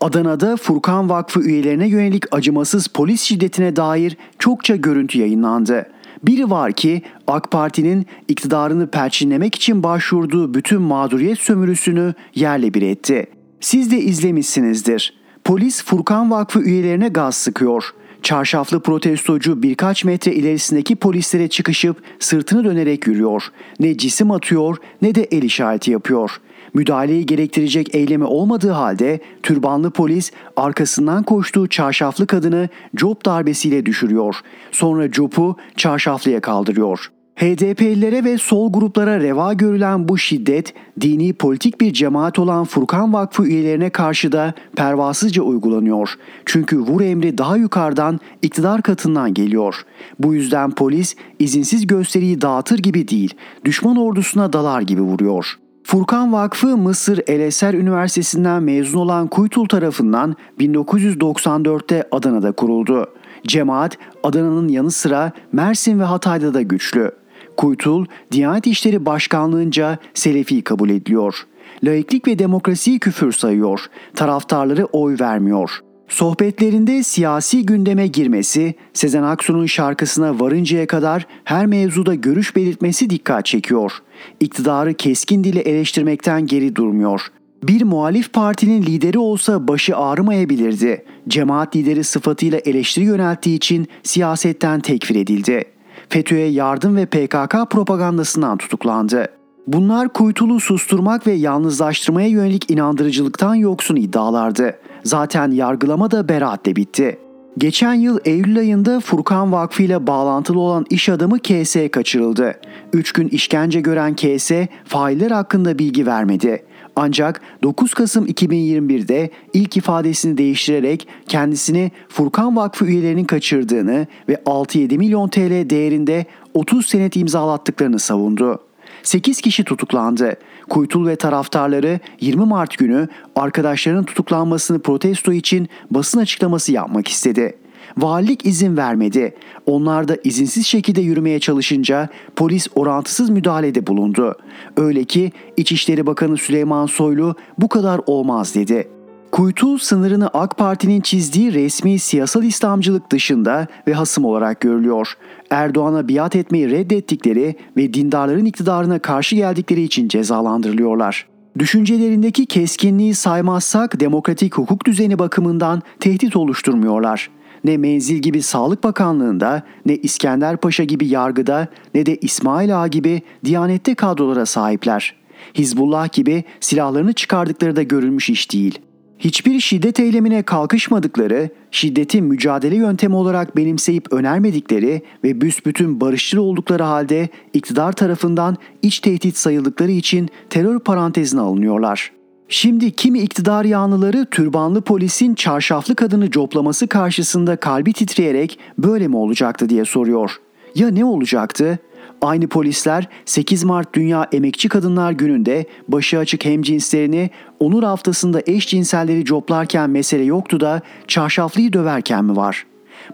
Adana'da Furkan Vakfı üyelerine yönelik acımasız polis şiddetine dair çokça görüntü yayınlandı. Biri var ki AK Parti'nin iktidarını perçinlemek için başvurduğu bütün mağduriyet sömürüsünü yerle bir etti. Siz de izlemişsinizdir. Polis Furkan Vakfı üyelerine gaz sıkıyor. Çarşaflı protestocu birkaç metre ilerisindeki polislere çıkışıp sırtını dönerek yürüyor. Ne cisim atıyor ne de el işareti yapıyor. Müdahaleyi gerektirecek eylemi olmadığı halde türbanlı polis arkasından koştuğu çarşaflı kadını cop darbesiyle düşürüyor. Sonra copu çarşaflıya kaldırıyor.'' HDP'lilere ve sol gruplara reva görülen bu şiddet, dini politik bir cemaat olan Furkan Vakfı üyelerine karşı da pervasızca uygulanıyor. Çünkü vur emri daha yukarıdan iktidar katından geliyor. Bu yüzden polis izinsiz gösteriyi dağıtır gibi değil, düşman ordusuna dalar gibi vuruyor. Furkan Vakfı Mısır El Üniversitesi'nden mezun olan Kuytul tarafından 1994'te Adana'da kuruldu. Cemaat Adana'nın yanı sıra Mersin ve Hatay'da da güçlü. Kuytul, Diyanet İşleri Başkanlığınca Selefi kabul ediliyor. Laiklik ve demokrasiyi küfür sayıyor. Taraftarları oy vermiyor. Sohbetlerinde siyasi gündeme girmesi, Sezen Aksu'nun şarkısına varıncaya kadar her mevzuda görüş belirtmesi dikkat çekiyor. İktidarı keskin dile eleştirmekten geri durmuyor. Bir muhalif partinin lideri olsa başı ağrımayabilirdi. Cemaat lideri sıfatıyla eleştiri yönelttiği için siyasetten tekfir edildi. FETÖ'ye yardım ve PKK propagandasından tutuklandı. Bunlar kuytulu susturmak ve yalnızlaştırmaya yönelik inandırıcılıktan yoksun iddialardı. Zaten yargılama da beraatle bitti. Geçen yıl Eylül ayında Furkan Vakfı ile bağlantılı olan iş adamı KS kaçırıldı. 3 gün işkence gören KS failler hakkında bilgi vermedi. Ancak 9 Kasım 2021'de ilk ifadesini değiştirerek kendisini Furkan Vakfı üyelerinin kaçırdığını ve 6-7 milyon TL değerinde 30 senet imzalattıklarını savundu. 8 kişi tutuklandı. Kuytul ve taraftarları 20 Mart günü arkadaşlarının tutuklanmasını protesto için basın açıklaması yapmak istedi. Valilik izin vermedi. Onlar da izinsiz şekilde yürümeye çalışınca polis orantısız müdahalede bulundu. Öyle ki İçişleri Bakanı Süleyman Soylu bu kadar olmaz dedi. Kuytu sınırını AK Parti'nin çizdiği resmi siyasal İslamcılık dışında ve hasım olarak görülüyor. Erdoğan'a biat etmeyi reddettikleri ve dindarların iktidarına karşı geldikleri için cezalandırılıyorlar. Düşüncelerindeki keskinliği saymazsak demokratik hukuk düzeni bakımından tehdit oluşturmuyorlar ne Menzil gibi Sağlık Bakanlığı'nda, ne İskender Paşa gibi yargıda, ne de İsmail Ağa gibi Diyanet'te kadrolara sahipler. Hizbullah gibi silahlarını çıkardıkları da görülmüş iş değil. Hiçbir şiddet eylemine kalkışmadıkları, şiddeti mücadele yöntemi olarak benimseyip önermedikleri ve büsbütün barışçıl oldukları halde iktidar tarafından iç tehdit sayıldıkları için terör parantezine alınıyorlar.'' Şimdi kimi iktidar yanlıları türbanlı polisin çarşaflı kadını coplaması karşısında kalbi titreyerek böyle mi olacaktı diye soruyor. Ya ne olacaktı? Aynı polisler 8 Mart Dünya Emekçi Kadınlar Günü'nde başı açık hemcinslerini onur haftasında eşcinselleri coplarken mesele yoktu da çarşaflıyı döverken mi var?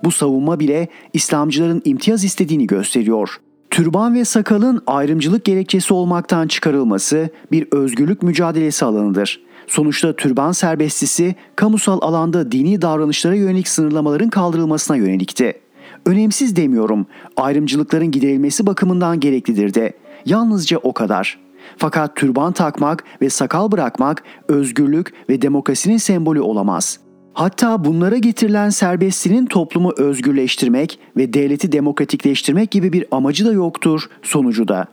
Bu savunma bile İslamcıların imtiyaz istediğini gösteriyor. Türban ve sakalın ayrımcılık gerekçesi olmaktan çıkarılması bir özgürlük mücadelesi alanıdır. Sonuçta türban serbestisi kamusal alanda dini davranışlara yönelik sınırlamaların kaldırılmasına yönelikti. Önemsiz demiyorum. Ayrımcılıkların giderilmesi bakımından gereklidir de. Yalnızca o kadar. Fakat türban takmak ve sakal bırakmak özgürlük ve demokrasinin sembolü olamaz. Hatta bunlara getirilen serbestliğin toplumu özgürleştirmek ve devleti demokratikleştirmek gibi bir amacı da yoktur sonucu da.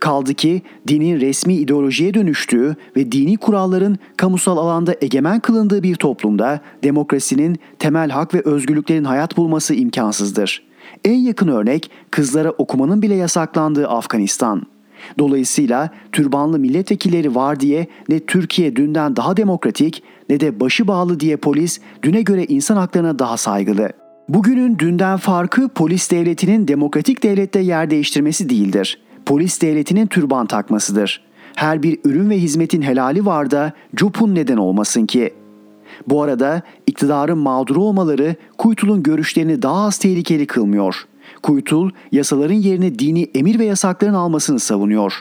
Kaldı ki dinin resmi ideolojiye dönüştüğü ve dini kuralların kamusal alanda egemen kılındığı bir toplumda demokrasinin temel hak ve özgürlüklerin hayat bulması imkansızdır. En yakın örnek kızlara okumanın bile yasaklandığı Afganistan. Dolayısıyla türbanlı milletvekilleri var diye ne Türkiye dünden daha demokratik ne de başı bağlı diye polis düne göre insan haklarına daha saygılı. Bugünün dünden farkı polis devletinin demokratik devlette yer değiştirmesi değildir. Polis devletinin türban takmasıdır. Her bir ürün ve hizmetin helali var da cupun neden olmasın ki? Bu arada iktidarın mağduru olmaları Kuytul'un görüşlerini daha az tehlikeli kılmıyor. Kuytul yasaların yerine dini emir ve yasakların almasını savunuyor.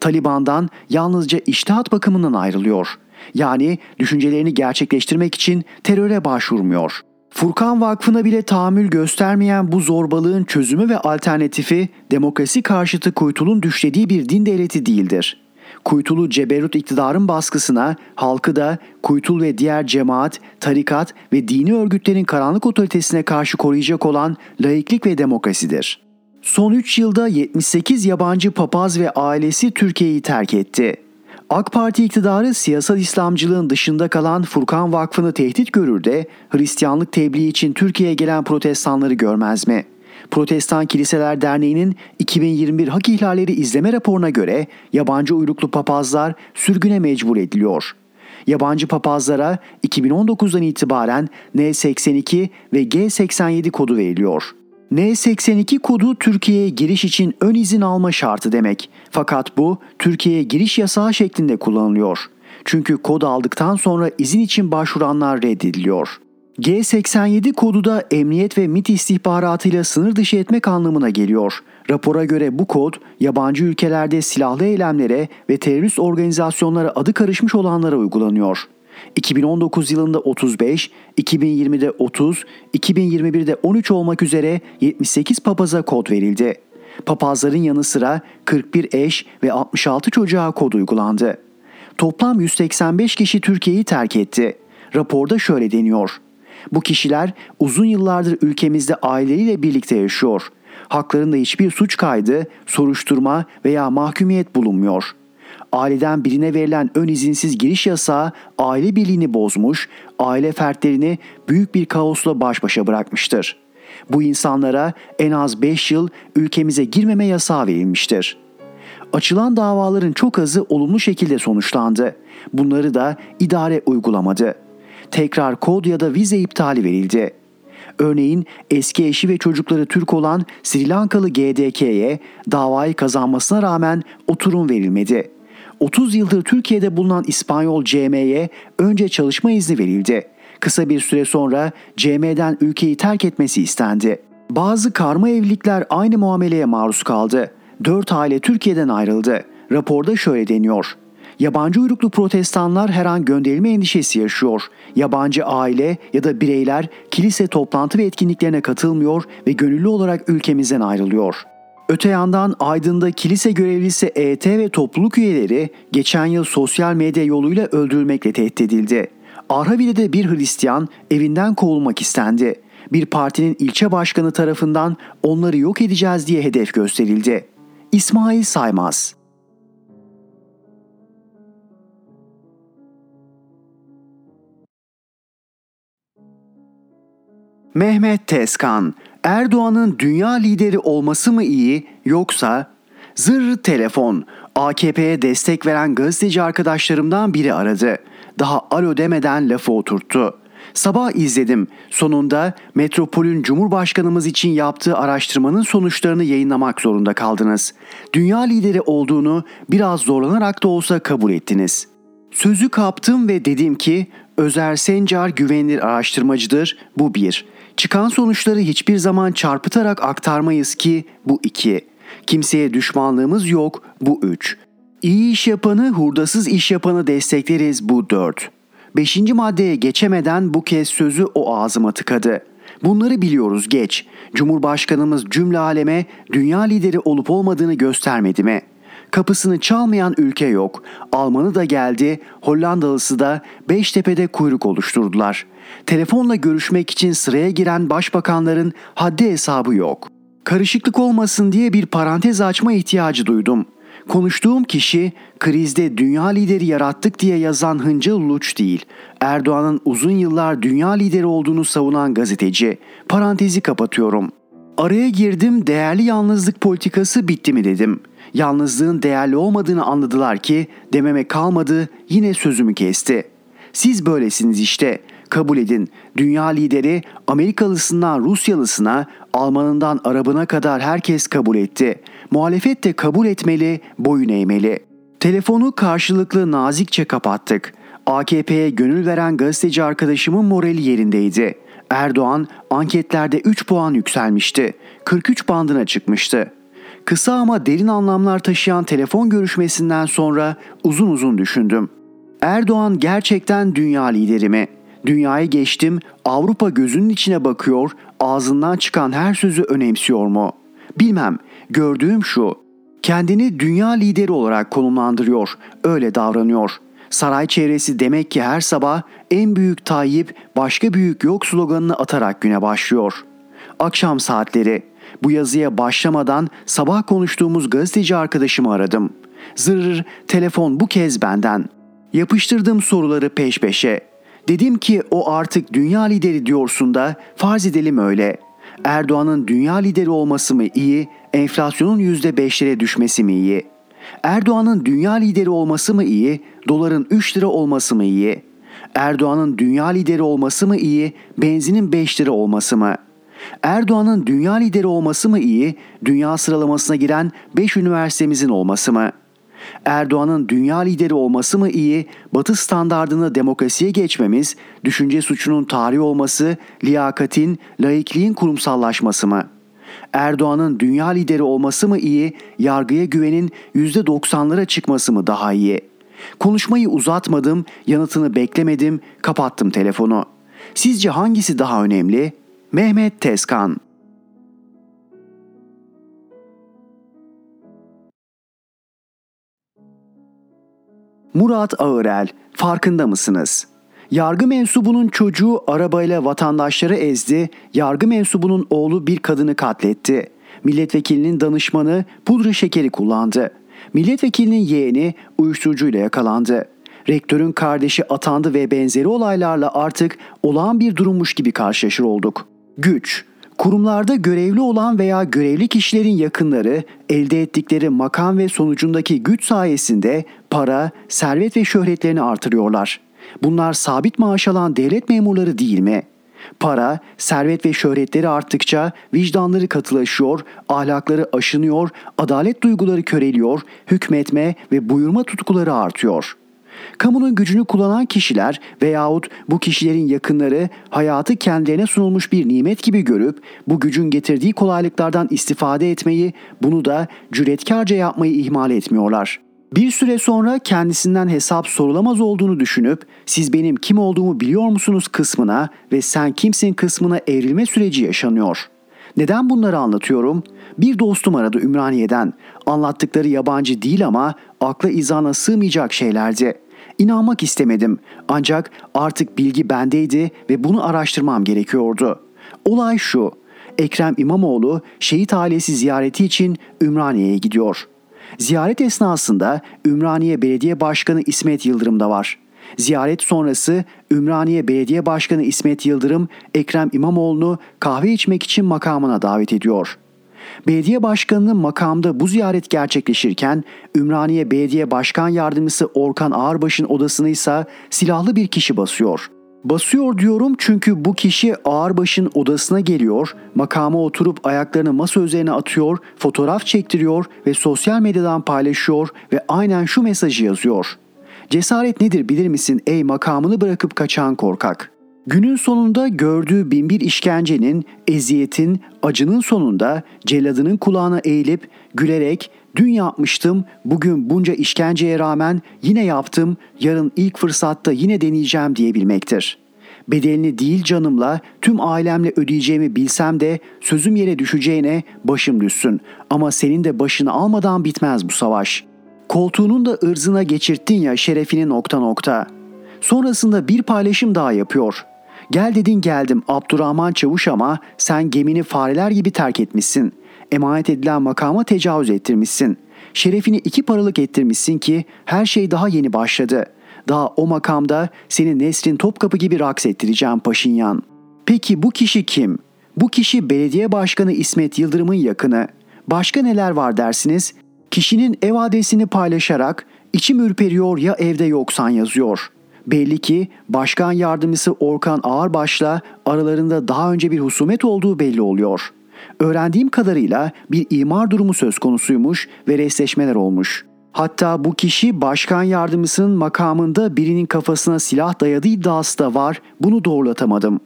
Taliban'dan yalnızca iştihat bakımından ayrılıyor. Yani düşüncelerini gerçekleştirmek için teröre başvurmuyor. Furkan Vakfı'na bile tahammül göstermeyen bu zorbalığın çözümü ve alternatifi demokrasi karşıtı Kuytul'un düşlediği bir din devleti değildir. Kuytulu Ceberut iktidarın baskısına halkı da Kuytul ve diğer cemaat, tarikat ve dini örgütlerin karanlık otoritesine karşı koruyacak olan laiklik ve demokrasidir. Son 3 yılda 78 yabancı papaz ve ailesi Türkiye'yi terk etti. AK Parti iktidarı siyasal İslamcılığın dışında kalan Furkan Vakfı'nı tehdit görür de Hristiyanlık tebliği için Türkiye'ye gelen protestanları görmez mi? Protestan Kiliseler Derneği'nin 2021 hak ihlalleri izleme raporuna göre yabancı uyruklu papazlar sürgüne mecbur ediliyor. Yabancı papazlara 2019'dan itibaren N82 ve G87 kodu veriliyor. N82 kodu Türkiye'ye giriş için ön izin alma şartı demek. Fakat bu Türkiye'ye giriş yasağı şeklinde kullanılıyor. Çünkü kod aldıktan sonra izin için başvuranlar reddediliyor. G87 kodu da emniyet ve MIT istihbaratıyla sınır dışı etmek anlamına geliyor. Rapora göre bu kod yabancı ülkelerde silahlı eylemlere ve terörist organizasyonlara adı karışmış olanlara uygulanıyor. 2019 yılında 35, 2020'de 30, 2021'de 13 olmak üzere 78 papaza kod verildi. Papazların yanı sıra 41 eş ve 66 çocuğa kod uygulandı. Toplam 185 kişi Türkiye'yi terk etti. Raporda şöyle deniyor. Bu kişiler uzun yıllardır ülkemizde aileleriyle birlikte yaşıyor. Haklarında hiçbir suç kaydı, soruşturma veya mahkumiyet bulunmuyor. Aileden birine verilen ön izinsiz giriş yasağı aile birliğini bozmuş, aile fertlerini büyük bir kaosla baş başa bırakmıştır. Bu insanlara en az 5 yıl ülkemize girmeme yasağı verilmiştir. Açılan davaların çok azı olumlu şekilde sonuçlandı. Bunları da idare uygulamadı tekrar kod ya da vize iptali verildi. Örneğin eski eşi ve çocukları Türk olan Sri Lankalı GDK'ye davayı kazanmasına rağmen oturum verilmedi. 30 yıldır Türkiye'de bulunan İspanyol CM'ye önce çalışma izni verildi. Kısa bir süre sonra CM'den ülkeyi terk etmesi istendi. Bazı karma evlilikler aynı muameleye maruz kaldı. 4 aile Türkiye'den ayrıldı. Raporda şöyle deniyor. Yabancı uyruklu protestanlar her an gönderilme endişesi yaşıyor. Yabancı aile ya da bireyler kilise toplantı ve etkinliklerine katılmıyor ve gönüllü olarak ülkemizden ayrılıyor. Öte yandan Aydın'da kilise görevlisi ET ve topluluk üyeleri geçen yıl sosyal medya yoluyla öldürülmekle tehdit edildi. Arhavi'de bir Hristiyan evinden kovulmak istendi. Bir partinin ilçe başkanı tarafından onları yok edeceğiz diye hedef gösterildi. İsmail Saymaz Mehmet Tezkan, Erdoğan'ın dünya lideri olması mı iyi yoksa zır telefon AKP'ye destek veren gazeteci arkadaşlarımdan biri aradı. Daha alo demeden lafı oturttu. Sabah izledim. Sonunda Metropol'ün Cumhurbaşkanımız için yaptığı araştırmanın sonuçlarını yayınlamak zorunda kaldınız. Dünya lideri olduğunu biraz zorlanarak da olsa kabul ettiniz. Sözü kaptım ve dedim ki Özer Sencar güvenilir araştırmacıdır. Bu bir. Çıkan sonuçları hiçbir zaman çarpıtarak aktarmayız ki bu iki. Kimseye düşmanlığımız yok bu üç. İyi iş yapanı, hurdasız iş yapanı destekleriz bu dört. Beşinci maddeye geçemeden bu kez sözü o ağzıma tıkadı. Bunları biliyoruz geç. Cumhurbaşkanımız cümle aleme dünya lideri olup olmadığını göstermedi mi?'' Kapısını çalmayan ülke yok. Almanı da geldi, Hollandalısı da Beştepe'de kuyruk oluşturdular. Telefonla görüşmek için sıraya giren başbakanların haddi hesabı yok. Karışıklık olmasın diye bir parantez açma ihtiyacı duydum. Konuştuğum kişi krizde dünya lideri yarattık diye yazan Hıncıl Uluç değil. Erdoğan'ın uzun yıllar dünya lideri olduğunu savunan gazeteci. Parantezi kapatıyorum.'' Araya girdim değerli yalnızlık politikası bitti mi dedim. Yalnızlığın değerli olmadığını anladılar ki dememe kalmadı yine sözümü kesti. Siz böylesiniz işte. Kabul edin. Dünya lideri Amerikalısından Rusyalısına, Almanından Arabına kadar herkes kabul etti. Muhalefet de kabul etmeli, boyun eğmeli. Telefonu karşılıklı nazikçe kapattık. AKP'ye gönül veren gazeteci arkadaşımın morali yerindeydi. Erdoğan anketlerde 3 puan yükselmişti. 43 bandına çıkmıştı. Kısa ama derin anlamlar taşıyan telefon görüşmesinden sonra uzun uzun düşündüm. Erdoğan gerçekten dünya lideri mi? Dünyayı geçtim, Avrupa gözünün içine bakıyor, ağzından çıkan her sözü önemsiyor mu? Bilmem, gördüğüm şu. Kendini dünya lideri olarak konumlandırıyor, öyle davranıyor. Saray çevresi demek ki her sabah en büyük Tayyip başka büyük yok sloganını atarak güne başlıyor. Akşam saatleri. Bu yazıya başlamadan sabah konuştuğumuz gazeteci arkadaşımı aradım. Zırr telefon bu kez benden. Yapıştırdım soruları peş peşe. Dedim ki o artık dünya lideri diyorsun da farz edelim öyle. Erdoğan'ın dünya lideri olması mı iyi, enflasyonun %5'lere düşmesi mi iyi? Erdoğan'ın dünya lideri olması mı iyi, doların 3 lira olması mı iyi? Erdoğan'ın dünya lideri olması mı iyi, benzinin 5 lira olması mı? Erdoğan'ın dünya lideri olması mı iyi, dünya sıralamasına giren 5 üniversitemizin olması mı?'' Erdoğan'ın dünya lideri olması mı iyi, batı standardını demokrasiye geçmemiz, düşünce suçunun tarih olması, liyakatin, laikliğin kurumsallaşması mı? Erdoğan'ın dünya lideri olması mı iyi, yargıya güvenin %90'lara çıkması mı daha iyi? Konuşmayı uzatmadım, yanıtını beklemedim, kapattım telefonu. Sizce hangisi daha önemli? Mehmet Tezkan Murat Ağırel, farkında mısınız? Yargı mensubunun çocuğu arabayla vatandaşları ezdi, yargı mensubunun oğlu bir kadını katletti. Milletvekilinin danışmanı pudra şekeri kullandı. Milletvekilinin yeğeni uyuşturucuyla yakalandı. Rektörün kardeşi atandı ve benzeri olaylarla artık olağan bir durummuş gibi karşılaşır olduk. Güç, Kurumlarda görevli olan veya görevli kişilerin yakınları elde ettikleri makam ve sonucundaki güç sayesinde para, servet ve şöhretlerini artırıyorlar. Bunlar sabit maaş alan devlet memurları değil mi? Para, servet ve şöhretleri arttıkça vicdanları katılaşıyor, ahlakları aşınıyor, adalet duyguları köreliyor, hükmetme ve buyurma tutkuları artıyor.'' Kamunun gücünü kullanan kişiler veyahut bu kişilerin yakınları hayatı kendilerine sunulmuş bir nimet gibi görüp bu gücün getirdiği kolaylıklardan istifade etmeyi, bunu da cüretkarca yapmayı ihmal etmiyorlar. Bir süre sonra kendisinden hesap sorulamaz olduğunu düşünüp siz benim kim olduğumu biliyor musunuz kısmına ve sen kimsin kısmına evrilme süreci yaşanıyor. Neden bunları anlatıyorum? Bir dostum aradı Ümraniye'den. Anlattıkları yabancı değil ama akla izana sığmayacak şeylerdi. İnanmak istemedim ancak artık bilgi bendeydi ve bunu araştırmam gerekiyordu. Olay şu. Ekrem İmamoğlu şehit ailesi ziyareti için Ümraniye'ye gidiyor. Ziyaret esnasında Ümraniye Belediye Başkanı İsmet Yıldırım da var. Ziyaret sonrası Ümraniye Belediye Başkanı İsmet Yıldırım Ekrem İmamoğlu'nu kahve içmek için makamına davet ediyor.'' Belediye başkanının makamda bu ziyaret gerçekleşirken Ümraniye Belediye Başkan Yardımcısı Orkan Ağırbaş'ın odasını ise silahlı bir kişi basıyor. Basıyor diyorum çünkü bu kişi Ağırbaş'ın odasına geliyor, makama oturup ayaklarını masa üzerine atıyor, fotoğraf çektiriyor ve sosyal medyadan paylaşıyor ve aynen şu mesajı yazıyor. Cesaret nedir bilir misin ey makamını bırakıp kaçan korkak? Günün sonunda gördüğü binbir işkencenin, eziyetin, acının sonunda celladının kulağına eğilip gülerek dün yapmıştım, bugün bunca işkenceye rağmen yine yaptım, yarın ilk fırsatta yine deneyeceğim diyebilmektir. Bedelini değil canımla, tüm ailemle ödeyeceğimi bilsem de sözüm yere düşeceğine başım düşsün. Ama senin de başını almadan bitmez bu savaş. Koltuğunun da ırzına geçirttin ya şerefini nokta nokta. Sonrasında bir paylaşım daha yapıyor. Gel dedin geldim Abdurrahman Çavuş ama sen gemini fareler gibi terk etmişsin. Emanet edilen makama tecavüz ettirmişsin. Şerefini iki paralık ettirmişsin ki her şey daha yeni başladı. Daha o makamda seni Nesrin Topkapı gibi raks ettireceğim Paşinyan. Peki bu kişi kim? Bu kişi belediye başkanı İsmet Yıldırım'ın yakını. Başka neler var dersiniz? Kişinin ev adresini paylaşarak içim ürperiyor ya evde yoksan yazıyor. Belli ki başkan yardımcısı Orkan Ağırbaş'la aralarında daha önce bir husumet olduğu belli oluyor. Öğrendiğim kadarıyla bir imar durumu söz konusuymuş ve resleşmeler olmuş. Hatta bu kişi başkan yardımcısının makamında birinin kafasına silah dayadığı iddiası da var. Bunu doğrulatamadım.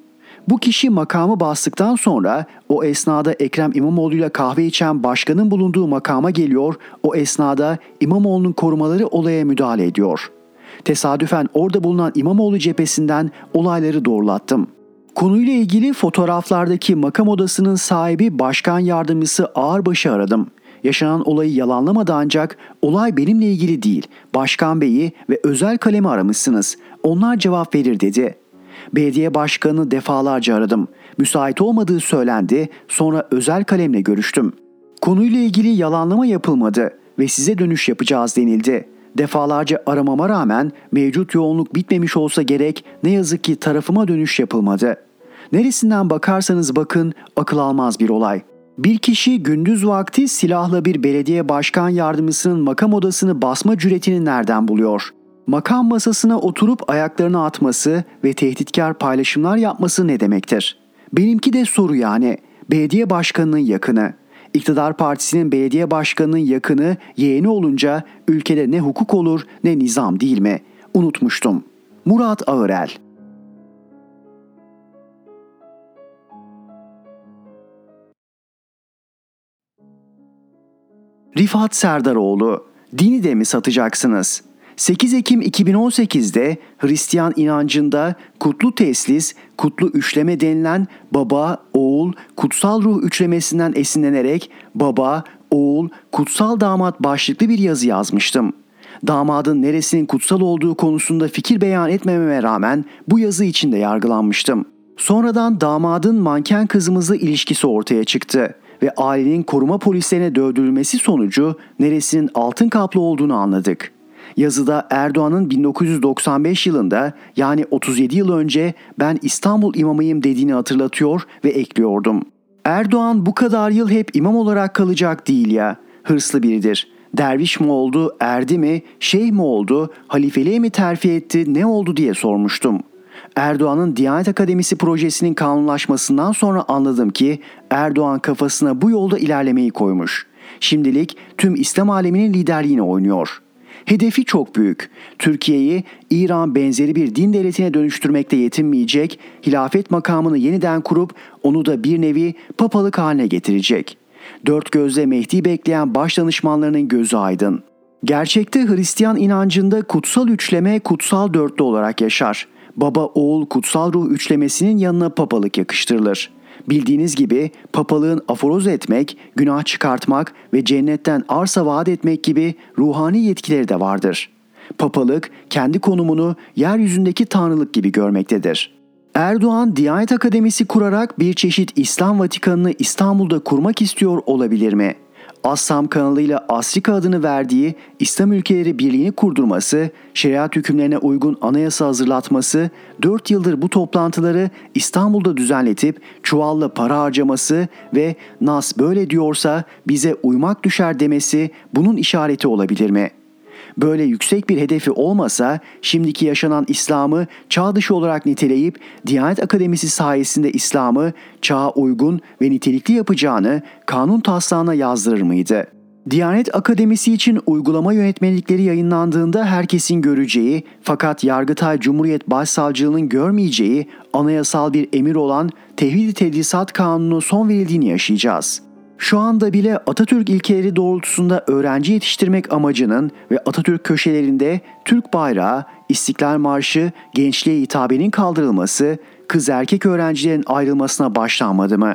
Bu kişi makamı bastıktan sonra o esnada Ekrem İmamoğlu ile kahve içen başkanın bulunduğu makama geliyor. O esnada İmamoğlu'nun korumaları olaya müdahale ediyor. Tesadüfen orada bulunan İmamoğlu cephesinden olayları doğrulattım. Konuyla ilgili fotoğraflardaki makam odasının sahibi başkan yardımcısı Ağırbaş'ı aradım. Yaşanan olayı yalanlamadı ancak olay benimle ilgili değil. Başkan beyi ve özel kalemi aramışsınız. Onlar cevap verir dedi. Belediye başkanını defalarca aradım. Müsait olmadığı söylendi. Sonra özel kalemle görüştüm. Konuyla ilgili yalanlama yapılmadı ve size dönüş yapacağız denildi. Defalarca aramama rağmen mevcut yoğunluk bitmemiş olsa gerek ne yazık ki tarafıma dönüş yapılmadı. Neresinden bakarsanız bakın akıl almaz bir olay. Bir kişi gündüz vakti silahla bir belediye başkan yardımcısının makam odasını basma cüretini nereden buluyor? Makam masasına oturup ayaklarını atması ve tehditkar paylaşımlar yapması ne demektir? Benimki de soru yani. Belediye başkanının yakını. İktidar partisinin belediye başkanının yakını yeğeni olunca ülkede ne hukuk olur ne nizam değil mi? Unutmuştum. Murat Ağırel Rifat Serdaroğlu, dini de mi satacaksınız? 8 Ekim 2018'de Hristiyan inancında kutlu teslis, kutlu üçleme denilen baba, oğul, kutsal ruh üçlemesinden esinlenerek baba, oğul, kutsal damat başlıklı bir yazı yazmıştım. Damadın neresinin kutsal olduğu konusunda fikir beyan etmememe rağmen bu yazı içinde yargılanmıştım. Sonradan damadın manken kızımızla ilişkisi ortaya çıktı ve ailenin koruma polislerine dövdürülmesi sonucu neresinin altın kaplı olduğunu anladık. Yazıda Erdoğan'ın 1995 yılında yani 37 yıl önce ben İstanbul imamıyım dediğini hatırlatıyor ve ekliyordum. Erdoğan bu kadar yıl hep imam olarak kalacak değil ya. Hırslı biridir. Derviş mi oldu, erdi mi, şeyh mi oldu, halifeliğe mi terfi etti, ne oldu diye sormuştum. Erdoğan'ın Diyanet Akademisi projesinin kanunlaşmasından sonra anladım ki Erdoğan kafasına bu yolda ilerlemeyi koymuş. Şimdilik tüm İslam aleminin liderliğini oynuyor. Hedefi çok büyük. Türkiye'yi İran benzeri bir din devletine dönüştürmekte yetinmeyecek, hilafet makamını yeniden kurup onu da bir nevi papalık haline getirecek. Dört gözle Mehdi bekleyen baş danışmanlarının gözü aydın. Gerçekte Hristiyan inancında kutsal üçleme kutsal dörtlü olarak yaşar baba oğul kutsal ruh üçlemesinin yanına papalık yakıştırılır. Bildiğiniz gibi papalığın aforoz etmek, günah çıkartmak ve cennetten arsa vaat etmek gibi ruhani yetkileri de vardır. Papalık kendi konumunu yeryüzündeki tanrılık gibi görmektedir. Erdoğan Diyanet Akademisi kurarak bir çeşit İslam Vatikanını İstanbul'da kurmak istiyor olabilir mi?'' Assam kanalıyla Asrika adını verdiği İslam ülkeleri birliğini kurdurması, şeriat hükümlerine uygun anayasa hazırlatması, 4 yıldır bu toplantıları İstanbul'da düzenletip çuvalla para harcaması ve Nas böyle diyorsa bize uymak düşer demesi bunun işareti olabilir mi?'' Böyle yüksek bir hedefi olmasa şimdiki yaşanan İslam'ı çağ dışı olarak niteleyip Diyanet Akademisi sayesinde İslam'ı çağa uygun ve nitelikli yapacağını kanun taslağına yazdırır mıydı? Diyanet Akademisi için uygulama yönetmelikleri yayınlandığında herkesin göreceği fakat Yargıtay Cumhuriyet Başsavcılığının görmeyeceği anayasal bir emir olan Tevhid-i Tedrisat Kanunu son verildiğini yaşayacağız.'' Şu anda bile Atatürk ilkeleri doğrultusunda öğrenci yetiştirmek amacının ve Atatürk köşelerinde Türk bayrağı, İstiklal Marşı, gençliğe hitabenin kaldırılması, kız erkek öğrencilerin ayrılmasına başlanmadı mı?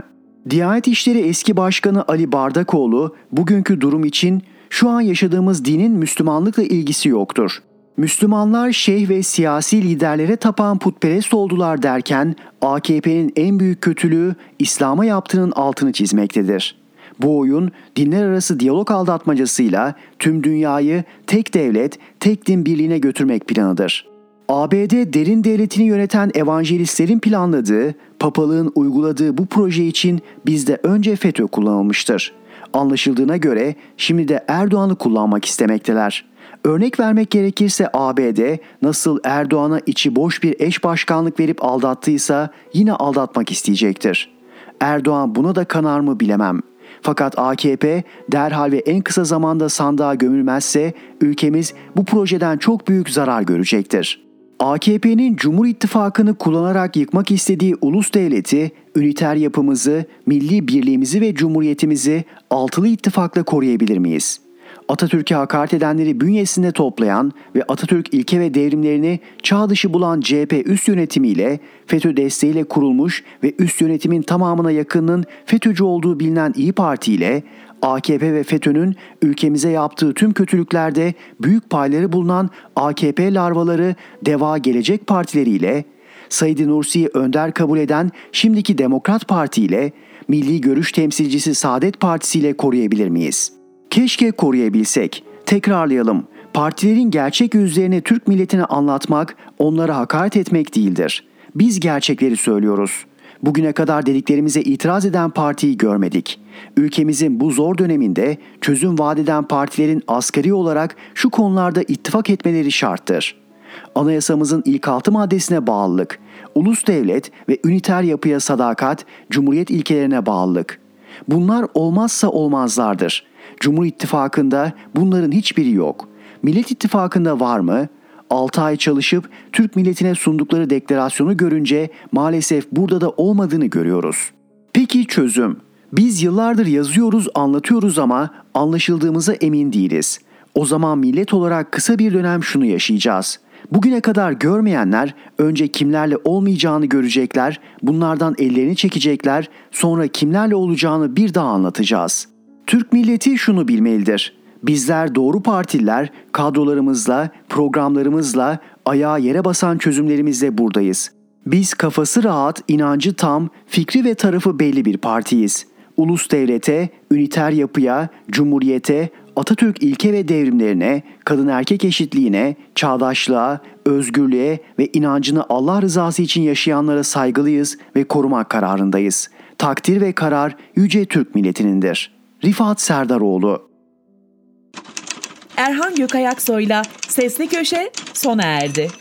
Diyanet İşleri eski başkanı Ali Bardakoğlu bugünkü durum için şu an yaşadığımız dinin Müslümanlıkla ilgisi yoktur. Müslümanlar şeyh ve siyasi liderlere tapan putperest oldular derken AKP'nin en büyük kötülüğü İslam'a yaptığının altını çizmektedir.'' Bu oyun dinler arası diyalog aldatmacasıyla tüm dünyayı tek devlet, tek din birliğine götürmek planıdır. ABD derin devletini yöneten evangelistlerin planladığı, papalığın uyguladığı bu proje için bizde önce FETÖ kullanılmıştır. Anlaşıldığına göre şimdi de Erdoğan'ı kullanmak istemekteler. Örnek vermek gerekirse ABD nasıl Erdoğan'a içi boş bir eş başkanlık verip aldattıysa yine aldatmak isteyecektir. Erdoğan buna da kanar mı bilemem. Fakat AKP derhal ve en kısa zamanda sandığa gömülmezse ülkemiz bu projeden çok büyük zarar görecektir. AKP'nin Cumhur İttifakı'nı kullanarak yıkmak istediği ulus devleti, üniter yapımızı, milli birliğimizi ve cumhuriyetimizi altılı ittifakla koruyabilir miyiz? Atatürk'e hakaret edenleri bünyesinde toplayan ve Atatürk ilke ve devrimlerini çağ dışı bulan CHP üst yönetimiyle FETÖ desteğiyle kurulmuş ve üst yönetimin tamamına yakınının FETÖ'cü olduğu bilinen İyi Parti ile AKP ve FETÖ'nün ülkemize yaptığı tüm kötülüklerde büyük payları bulunan AKP larvaları Deva Gelecek Partileriyle, Said Nursi'yi önder kabul eden şimdiki Demokrat Parti ile Milli Görüş Temsilcisi Saadet Partisi ile koruyabilir miyiz? Keşke koruyabilsek. Tekrarlayalım. Partilerin gerçek yüzlerini Türk milletine anlatmak, onlara hakaret etmek değildir. Biz gerçekleri söylüyoruz. Bugüne kadar dediklerimize itiraz eden partiyi görmedik. Ülkemizin bu zor döneminde çözüm vaat eden partilerin asgari olarak şu konularda ittifak etmeleri şarttır. Anayasamızın ilk altı maddesine bağlılık, ulus devlet ve üniter yapıya sadakat, cumhuriyet ilkelerine bağlılık. Bunlar olmazsa olmazlardır. Cumhur İttifakı'nda bunların hiçbiri yok. Millet İttifakı'nda var mı? 6 ay çalışıp Türk milletine sundukları deklarasyonu görünce maalesef burada da olmadığını görüyoruz. Peki çözüm? Biz yıllardır yazıyoruz, anlatıyoruz ama anlaşıldığımıza emin değiliz. O zaman millet olarak kısa bir dönem şunu yaşayacağız. Bugüne kadar görmeyenler önce kimlerle olmayacağını görecekler, bunlardan ellerini çekecekler, sonra kimlerle olacağını bir daha anlatacağız. Türk milleti şunu bilmelidir. Bizler doğru partililer kadrolarımızla, programlarımızla, ayağa yere basan çözümlerimizle buradayız. Biz kafası rahat, inancı tam, fikri ve tarafı belli bir partiyiz. Ulus devlete, üniter yapıya, cumhuriyete, Atatürk ilke ve devrimlerine, kadın erkek eşitliğine, çağdaşlığa, özgürlüğe ve inancını Allah rızası için yaşayanlara saygılıyız ve korumak kararındayız. Takdir ve karar yüce Türk milletinindir. Rifat Serdaroğlu Erhan Gökayaksoy'la Sesli Köşe sona erdi.